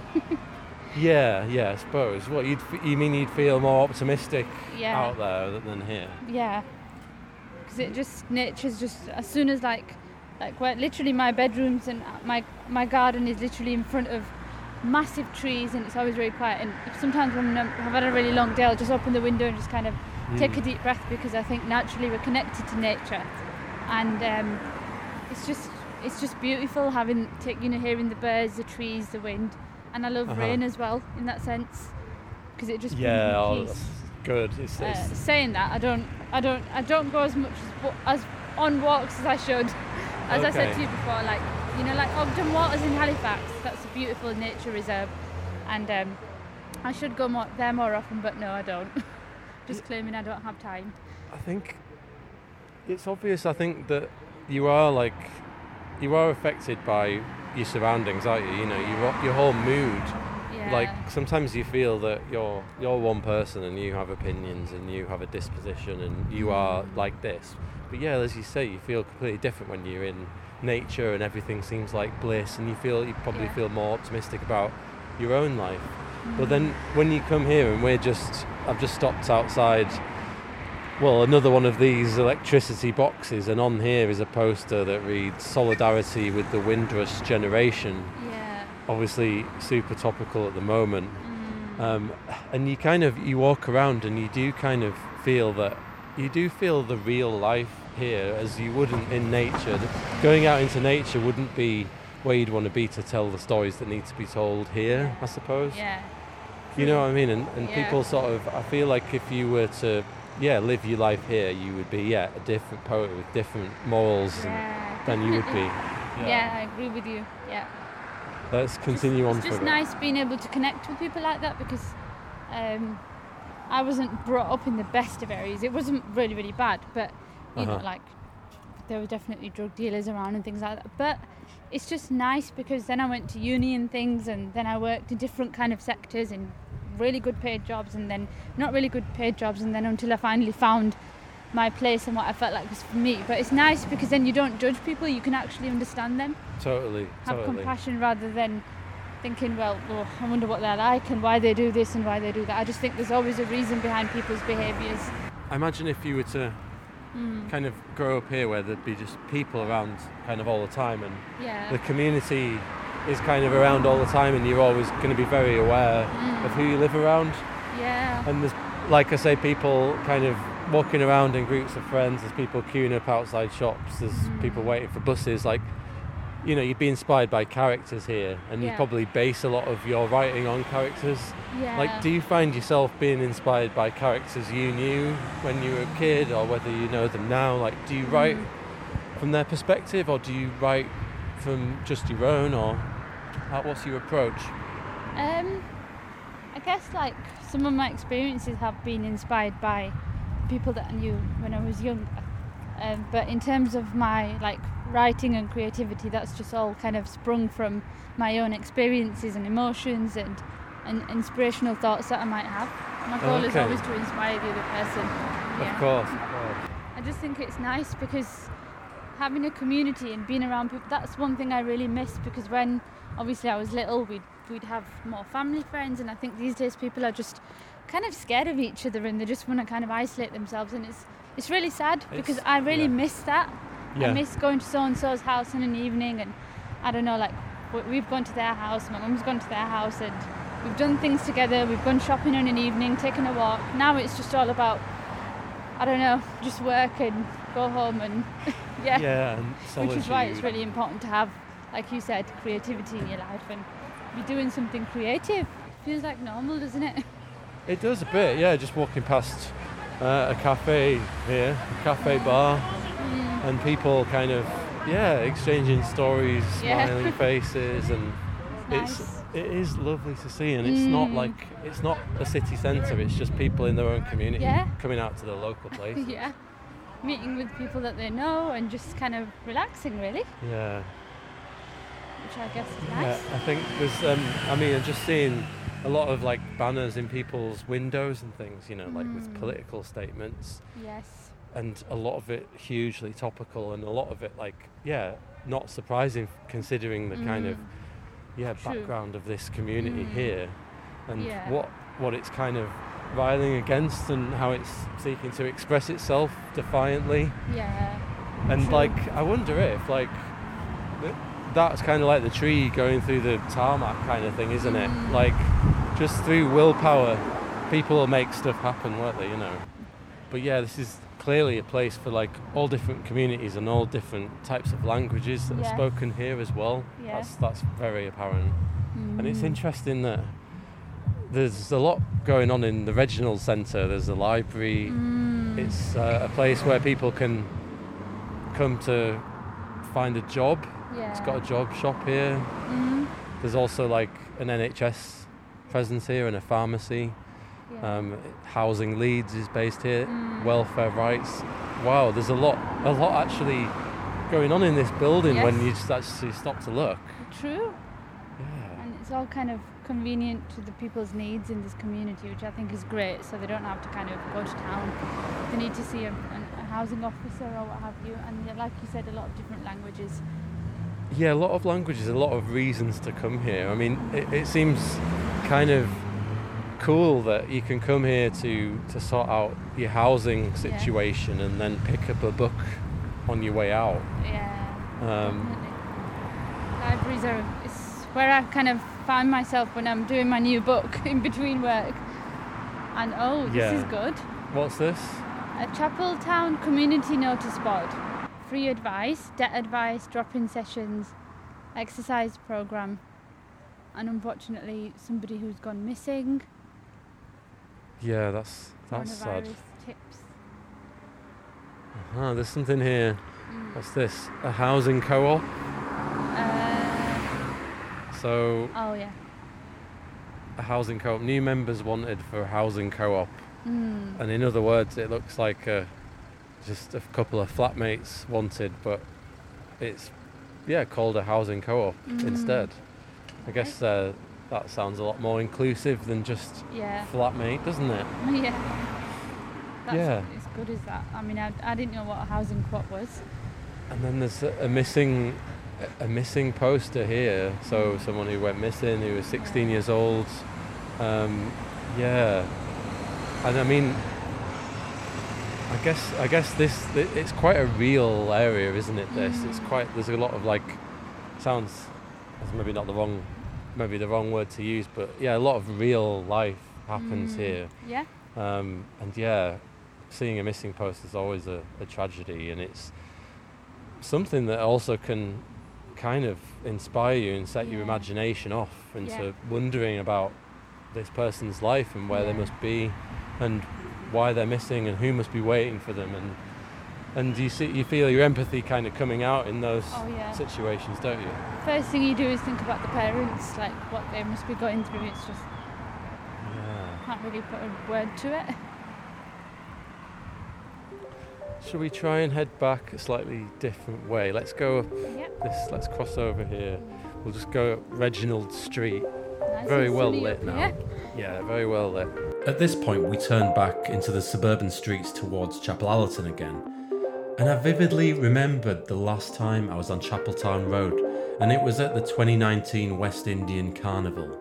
Yeah, yeah, I suppose. What you'd, f- you mean you'd feel more optimistic Yeah. out there than here? Yeah, because it just nature's just as soon as like like where literally my bedrooms and uh, my my garden is literally in front of massive trees and it's always very quiet. And sometimes when I've had a really long day, I'll just open the window and just kind of take a Mm. deep breath because I think naturally we're connected to nature, and um, it's just it's just beautiful having take, you know hearing the birds, the trees, the wind, and I love Uh-huh. rain as well in that sense because it just Yeah, oh, good. It's, Uh, it's, saying that, I don't, I don't, I don't go as much as, as on walks as I should. [LAUGHS] As I said to you before, like you know, like Ogden Waters in Halifax. That's a beautiful nature reserve, and um, I should go more, there more often, but no, I don't. [LAUGHS] Just claiming I don't have time. I think it's obvious. I think that you are like you are affected by your surroundings, aren't you? You know, your your whole mood. Yeah. Like sometimes you feel that you're you're one person and you have opinions and you have a disposition and you are like this. But yeah, as you say, you feel completely different when you're in nature and everything seems like bliss and you feel you probably Yeah. feel more optimistic about your own life. But then when you come here and we're just I've just stopped outside well, another one of these electricity boxes, and on here is a poster that reads "Solidarity with the Windrush Generation." Yeah. Obviously, super topical at the moment. Mm. Um, and you kind of you walk around and you do kind of feel that you do feel the real life here as you wouldn't in nature. Going out into nature wouldn't be where you'd want to be to tell the stories that need to be told here, I suppose. Yeah. You know what I mean? And, and Yeah. people sort of, I feel like if you were to, yeah, live your life here, you would be, yeah, a different poet with different morals Yeah, than you would be. definitely. [LAUGHS] Yeah. I agree with you. Yeah. Let's continue on It's just nice being able to connect with people like that because um, I wasn't brought up in the best of areas. It wasn't really, really bad, but you know, Uh-huh. like there were definitely drug dealers around and things like that. But it's just nice because then I went to uni and things, and then I worked in different kind of sectors in really good paid jobs, and then not really good paid jobs, and then until I finally found my place and what I felt like was for me. But it's nice because then you don't judge people; you can actually understand them Totally, have totally. compassion rather than thinking, well, oh, I wonder what they're like and why they do this and why they do that. I just think there's always a reason behind people's behaviours. I imagine if you were to Mm. kind of grow up here where there'd be just people around kind of all the time and Yeah. the community is kind of around all the time and you're always going to be very aware Mm. of who you live around. Yeah. And there's, like I say, people kind of walking around in groups of friends. There's people queuing up outside shops. There's Mm. people waiting for buses. Like, you know, you'd be inspired by characters here, and you Yeah. probably base a lot of your writing on characters. Yeah. Like, do you find yourself being inspired by characters you knew when you were a kid, or whether you know them now? Like, do you write Mm. from their perspective, or do you write from just your own, or how, what's your approach? Um, I guess like some of my experiences have been inspired by people that I knew when I was younger. Um, but in terms of my like writing and creativity, that's just all kind of sprung from my own experiences and emotions and, and inspirational thoughts that I might have. My goal is always to inspire the other person. Yeah. Of course, of course. I just think it's nice because having a community and being around people that's one thing I really miss because when obviously I was little we'd we'd have more family friends and I think these days people are just kind of scared of each other and they just want to kind of isolate themselves and it's it's really sad because I really yeah. miss that. Yeah. I miss going to so and so's house in an evening and I don't know like we- we've gone to their house, my mum's gone to their house and we've done things together, we've gone shopping in an evening, taken a walk. Now it's just all about I don't know, just work and go home and [LAUGHS] yeah. Yeah, and Which is why it's really important to have, like you said, creativity in your life and be doing something creative. Feels like normal, doesn't it? It does a bit, yeah. Just walking past uh, a cafe here, a cafe bar, Mm. and people kind of, yeah, exchanging stories, Yeah. smiling [LAUGHS] faces, and It's it's it is lovely to see. And it's not Mm. like it's not a city centre. It's just people in their own community Yeah. coming out to the local [LAUGHS] place. yeah. Meeting with people that they know and just kind of relaxing, really, yeah. Which I guess is Yeah. I think there's. Um, I mean, I'm just seeing a lot of like banners in people's windows and things. You know, like with Mm. political statements. Yes. and a lot of it hugely topical and a lot of it like yeah not surprising considering the kind of Mm. yeah True. background of this community Mm. here and Yeah. what what it's kind of riling against and how it's seeking to express itself defiantly Yeah. and True. like i wonder if like that's kind of like the tree going through the tarmac kind of thing isn't it Mm. like just through willpower people will make stuff happen won't they you know but yeah this is clearly a place for like all different communities and all different types of languages that Yes. are spoken here as well Yeah. that's that's very apparent and it's Mm. interesting that there's a lot going on in the regional centre there's a library Mm. it's uh, a place where people can come to find a job it's got a job shop here Mhm. there's also like an nhs presence here and a pharmacy Yeah. Um, housing Leeds is based here. Mm. Welfare rights. Wow, there's a lot, a lot actually going on in this building when you just actually stop to look. True. And it's all kind of convenient to the people's needs in this community, which I think is great. So they don't have to kind of go to town. They need to see a, a housing officer or what have you. And like you said, a lot of different languages. Yeah, a lot of languages, a lot of reasons to come here. I mean, it, it seems kind of cool that you can come here to, to sort out your housing situation and then pick up a book on your way out. Yeah. Um, Libraries are it's where I kind of find myself when I'm doing my new book [LAUGHS] in between work. And oh, this Yeah. is good. what's this? A Chapeltown community notice board. Free advice, debt advice, drop in sessions, exercise programme, and unfortunately, somebody who's gone missing. Yeah, that's that's sad. Tips. Ah, there's something here. What's this? A housing co-op. so Oh, yeah. a housing co-op. New members wanted for a housing co-op, Mm. and in other words, it looks like a, just a couple of flatmates wanted, but it's yeah called a housing co-op Mm. instead. I guess uh, that sounds a lot more inclusive than just Yeah. flatmate, doesn't it? [LAUGHS] yeah. That's Yeah. as good as that. I mean, I, I didn't know what a housing co-op was. And then there's a, a missing a missing poster here. Mm. So someone who went missing, who was 16 years old. Um, yeah, and I mean, I guess I guess this it's quite a real area, isn't it? This it's Mm. quite there's a lot of like sounds that's maybe not the wrong maybe the wrong word to use, but yeah, a lot of real life happens Mm. here. Yeah. Um, and yeah, seeing a missing post is always a, a tragedy, and it's something that also can kind of inspire you and set your imagination off into Yeah. wondering about this person's life and where they must be, and why they're missing, and who must be waiting for them, and and you see you feel your empathy kind of coming out in those Oh, yeah. situations, don't you? First thing you do is think about the parents, like what they must be going through. It's just Yeah. can't really put a word to it. Shall we try and head back a slightly different way? Let's go up Yep. this. Let's cross over here. We'll just go up Reginald Street. Nice very well lit now. Yeah, very well lit. At this point, we turned back into the suburban streets towards Chapel Allerton again, and I vividly remembered the last time I was on Chapeltown Road, and it was at the 2019 West Indian Carnival.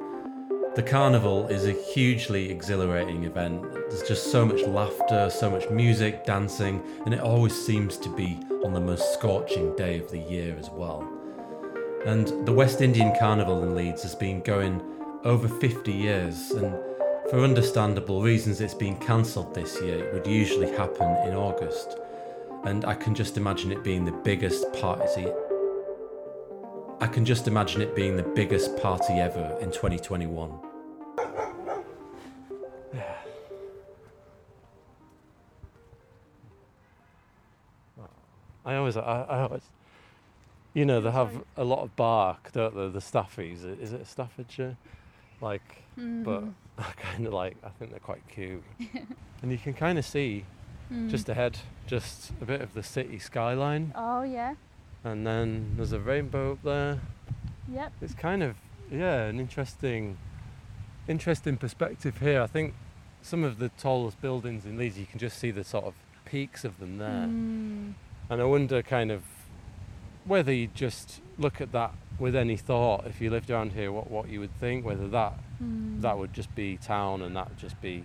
The carnival is a hugely exhilarating event. There's just so much laughter, so much music, dancing, and it always seems to be on the most scorching day of the year as well. And the West Indian Carnival in Leeds has been going over 50 years, and for understandable reasons, it's been cancelled this year. It would usually happen in August, and I can just imagine it being the biggest party. I can just imagine it being the biggest party ever in 2021. [SIGHS] I always, I, I always, you know, they have a lot of bark, don't they? The Staffies. Is it Staffordshire? Like, but Mhm. [LAUGHS] I kind of like. I think they're quite cute, [LAUGHS] and you can kind of see Mm. just ahead, just a bit of the city skyline, Oh yeah. and then there's a rainbow up there. Yep. It's kind of yeah, an interesting, interesting perspective here. I think some of the tallest buildings in Leeds, you can just see the sort of peaks of them there. Mm. And I wonder kind of whether you just look at that with any thought if you lived around here what, what you would think, whether that Mm. that would just be town and that would just be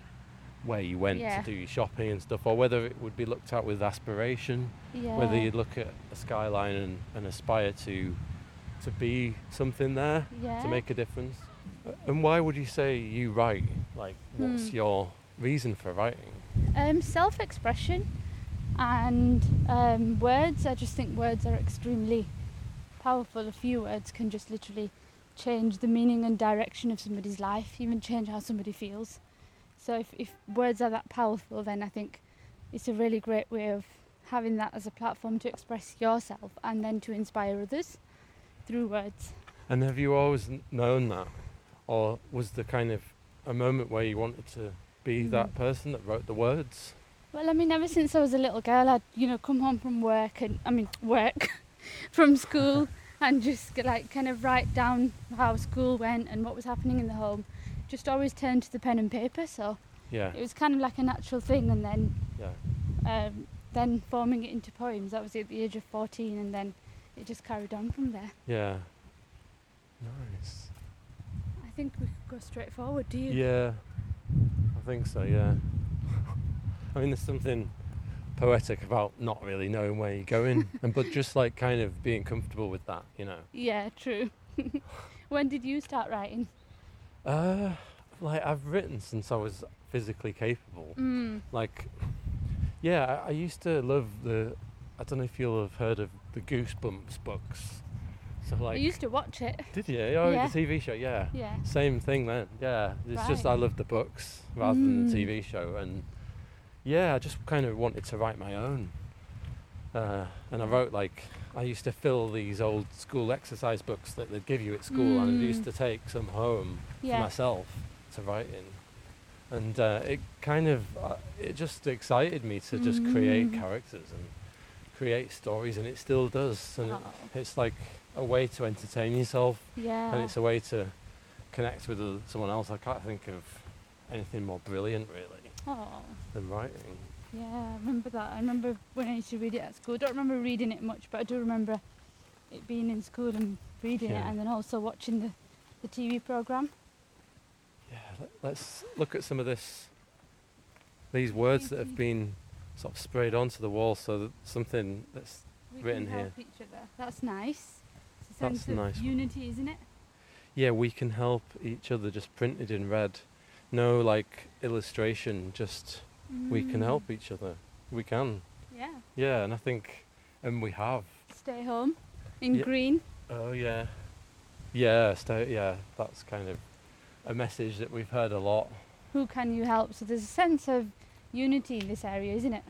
where you went Yeah. to do your shopping and stuff, or whether it would be looked at with aspiration, whether you'd look at a skyline and, and aspire to to be something there Yeah. to make a difference. Uh, And why would you say you write? Like, what's Hmm. your reason for writing? Um, self-expression and um, words. I just think words are extremely powerful. A few words can just literally change the meaning and direction of somebody's life, even change how somebody feels. So if, if words are that powerful, then I think it's a really great way of having that as a platform to express yourself and then to inspire others through words. And have you always known that, or was there kind of a moment where you wanted to be Mm. that person that wrote the words? Well, I mean, ever since I was a little girl, I'd you know come home from work and I mean work [LAUGHS] from school [LAUGHS] and just like kind of write down how school went and what was happening in the home. Just always turn to the pen and paper. So Yeah. it was kind of like a natural thing, and then Yeah. um, then forming it into poems. That was at the age of fourteen, and then it just carried on from there. Yeah. Nice. I think we could go straight forward. Do you? Yeah. I think so, yeah. I mean, there's something poetic about not really knowing where you're going, [LAUGHS] and but just like kind of being comfortable with that, you know. Yeah, true. [LAUGHS] when did you start writing? Uh, like I've written since I was physically capable. Mm. Like, yeah, I, I used to love the. I don't know if you'll have heard of the Goosebumps books. So like, I used to watch it. did you? Oh, Yeah. the TV show, yeah. Yeah. Same thing then. Yeah, it's just I Right. loved the books rather than the Mm. TV show, and yeah, I just kind of wanted to write my own. Uh, and I wrote like I used to fill these old school exercise books that they'd give you at school, and I used Mm. to take some home Yeah. for myself to write in. And uh, it kind of uh, it just excited me to just create Mm. characters and create stories, and it still does. And it, Oh. it's like a way to entertain yourself, and it's a way to connect with someone else. I can't think of anything more brilliant, really, Oh. than writing. Yeah, I remember that. I remember when I used to read it at school. I don't remember reading it much, but I do remember it being in school and reading it, and then also watching the, the TV program. Let- Let's look at some of this. These words that have been sort of sprayed onto the wall, so that something that's We written can here. help each other. That's nice. It's a That's of nice one. unity, isn't it? Yeah, we can help each other, just printed in red. No like illustration, just we can Mm. help each other. We can. Yeah. Yeah, and I think, and we have. Stay home in Yeah. green. Oh yeah, yeah, stay, yeah. That's kind of a message that we've heard a lot. Who can you help? So there's a sense of unity in this area, isn't it?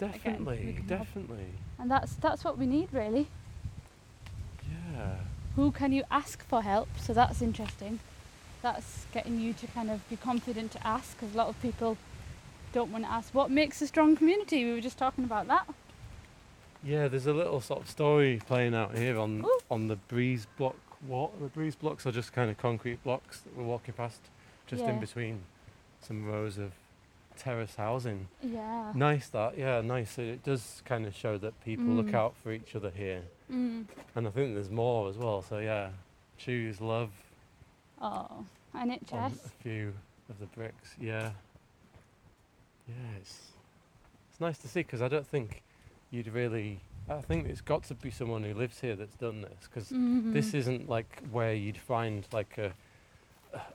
Again, Definitely, help. definitely. And that's that's what we need, really. Yeah. Who can you ask for help? So that's interesting. That's getting you to kind of be confident to ask, because a lot of people don't want to ask. What makes a strong community? We were just talking about that. Yeah, there's a little sort of story playing out here on on the breeze block What The breeze blocks are just kind of concrete blocks that we're walking past, just in between some rows of terrace housing. Yeah. Nice that, yeah, nice. It does kind of show that people look Mm. out for each other here, Mm. and I think there's more as well. So yeah, choose love Oh, on a few of the bricks. Yeah, yeah, it's it's nice to see because I don't think you'd really. I think it's got to be someone who lives here that's done this because this Mhm. isn't like where you'd find like a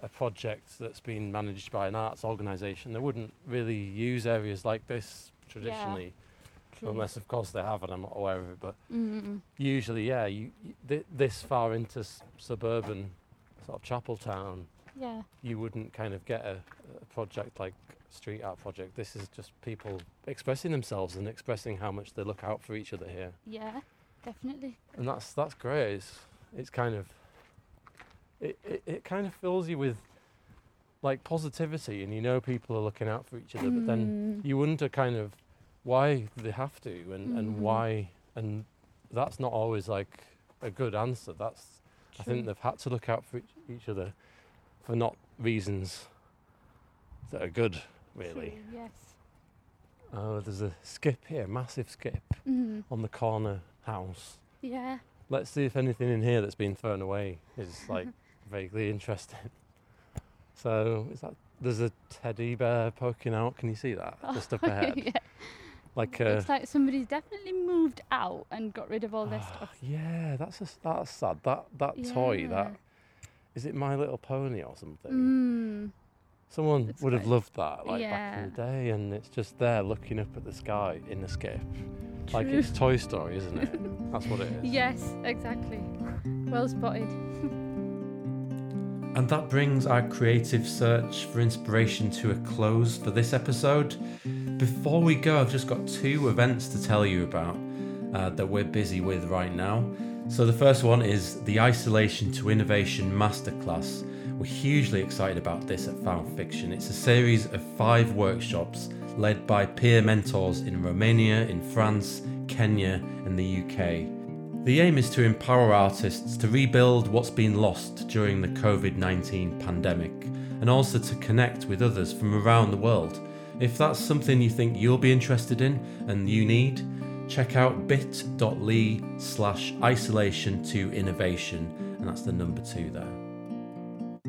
a project that's been managed by an arts organisation. They wouldn't really use areas like this traditionally, True. unless of course they have, and I'm not aware of it. But Mm. usually, yeah, you, you th- this far into s- suburban sort of Chapeltown, Yeah. you wouldn't kind of get a, a project like street art project. This is just people expressing themselves and expressing how much they look out for each other here, Yeah, definitely. and that's that's great. It's, it's kind of it, it it kind of fills you with like positivity, and you know people are looking out for each other. But then Mm. you wonder kind of why they have to, and and Mhm. why, and that's not always like a good answer. That's I think they've had to look out for each, each other for not reasons that are good, really. True, yes. Oh, there's a skip here, massive skip Mhm. on the corner house. Yeah. Let's see if anything in here that's been thrown away is [LAUGHS] like vaguely interesting. So, is that there's a teddy bear poking out? Can you see that just up [LAUGHS] ahead? yeah. Like a Looks like somebody's definitely moved out and got rid of all their stuff. yeah, that's a, s- that's sad. That that toy, that Yeah. is it My Little Pony or something? Mm. Someone It's would have loved that like back in the day, and it's just there looking up at the sky in the skip, like it's Toy Story, isn't it? [LAUGHS] That's what it is. Yes, exactly. Well spotted. And that brings our creative search for inspiration to a close for this episode. Before we go, I've just got two events to tell you about uh, that we're busy with right now. So, the first one is the Isolation to Innovation Masterclass, We're hugely excited about this at Found Fiction. It's a series of five workshops led by peer mentors in Romania, in France, Kenya, and the UK. The aim is to empower artists to rebuild what's been lost during the COVID 19 pandemic and also to connect with others from around the world. If that's something you think you'll be interested in and you need, check out bit.ly slash isolation to innovation, and that's the number two there.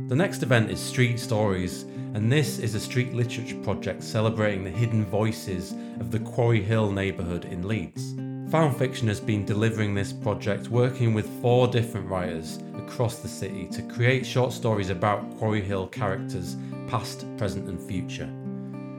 The next event is Street Stories, and this is a street literature project celebrating the hidden voices of the Quarry Hill neighbourhood in Leeds. Found Fiction has been delivering this project working with four different writers across the city to create short stories about Quarry Hill characters, past, present, and future.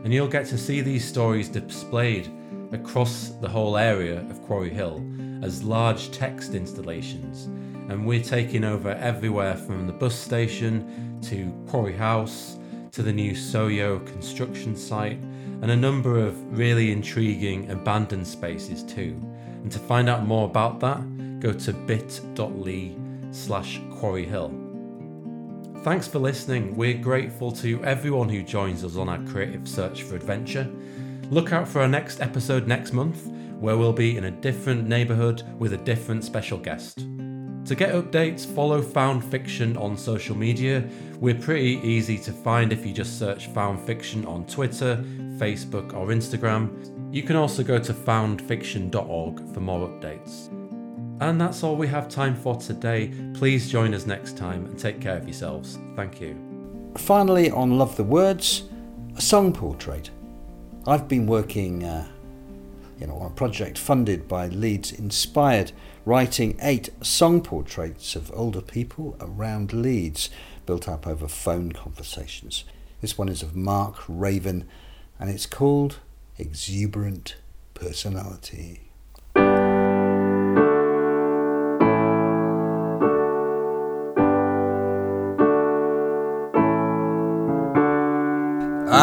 And you'll get to see these stories displayed across the whole area of Quarry Hill as large text installations and we're taking over everywhere from the bus station to Quarry House to the new Soyo construction site and a number of really intriguing abandoned spaces too. And to find out more about that, go to bit.ly slash Quarry Hill. Thanks for listening. We're grateful to everyone who joins us on our creative search for adventure. Look out for our next episode next month, where we'll be in a different neighbourhood with a different special guest. To get updates, follow Found Fiction on social media. We're pretty easy to find if you just search Found Fiction on Twitter, Facebook, or Instagram. You can also go to foundfiction.org for more updates. And that's all we have time for today. Please join us next time and take care of yourselves. Thank you. Finally, on Love the Words, a song portrait. I've been working uh, you know, on a project funded by Leeds Inspired writing eight song portraits of older people around Leeds, built up over phone conversations. This one is of Mark Raven, and it's called Exuberant Personality.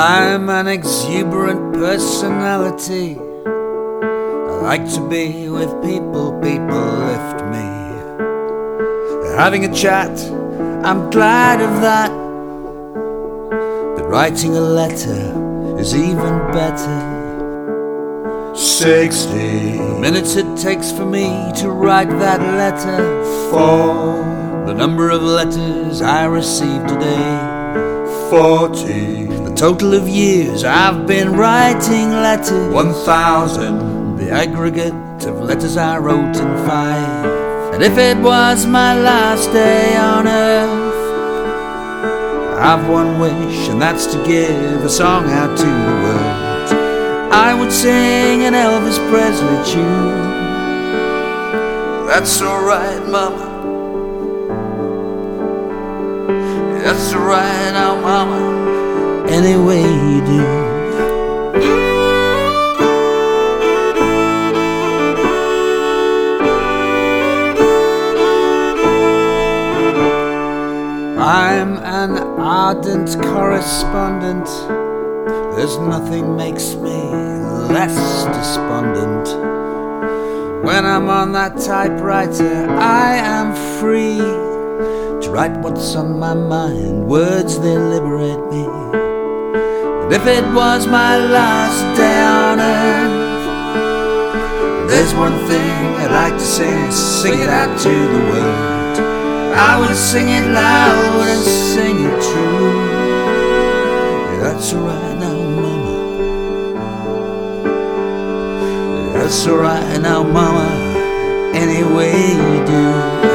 I'm an exuberant personality I like to be with people, people lift me. Having a chat, I'm glad of that. But writing a letter is even better. 60 minutes it takes for me to write that letter. For the number of letters I received today. 40 the total of years I've been writing letters. 1,000 the aggregate of letters I wrote in five. And if it was my last day on earth, I have one wish, and that's to give a song out to the world. I would sing an Elvis Presley tune. That's alright, Mama. That's alright now, Mama. Any way you do. I'm an ardent correspondent. There's nothing makes me less despondent. When I'm on that typewriter, I am free to write what's on my mind. Words, they liberate me. If it was my last day on earth, there's one thing I'd like to say, sing it out to the world. I will sing it loud and sing it true. That's alright now, mama. That's alright now, mama. Any way you do.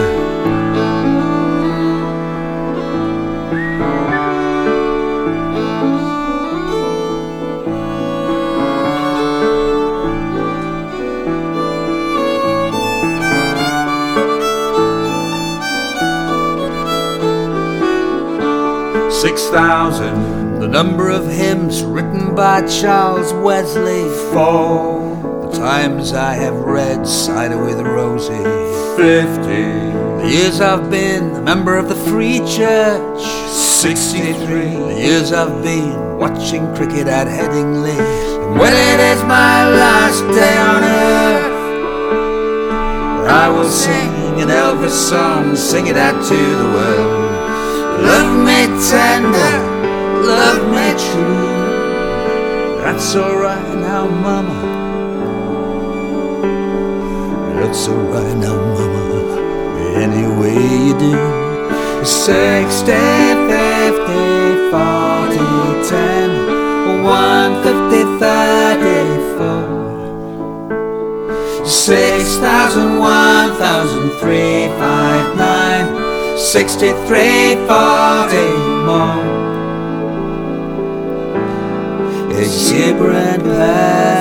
6,000, the number of hymns written by Charles Wesley. Four, the times I have read Cider with Rosie. Fifty, the years I've been a member of the Free Church. Sixty-three, the years I've been watching cricket at Headingley. And when it is my last day on earth, I will sing an Elvis song, sing it out to the world. Love me tender, love me true. That's alright now, mama. That's alright now, mama. Any way you do. 60, 50, 40, 10, 150, 34. Six thousand, one thousand, three, five, nine, sixty-three, forty more. A month. zebra and path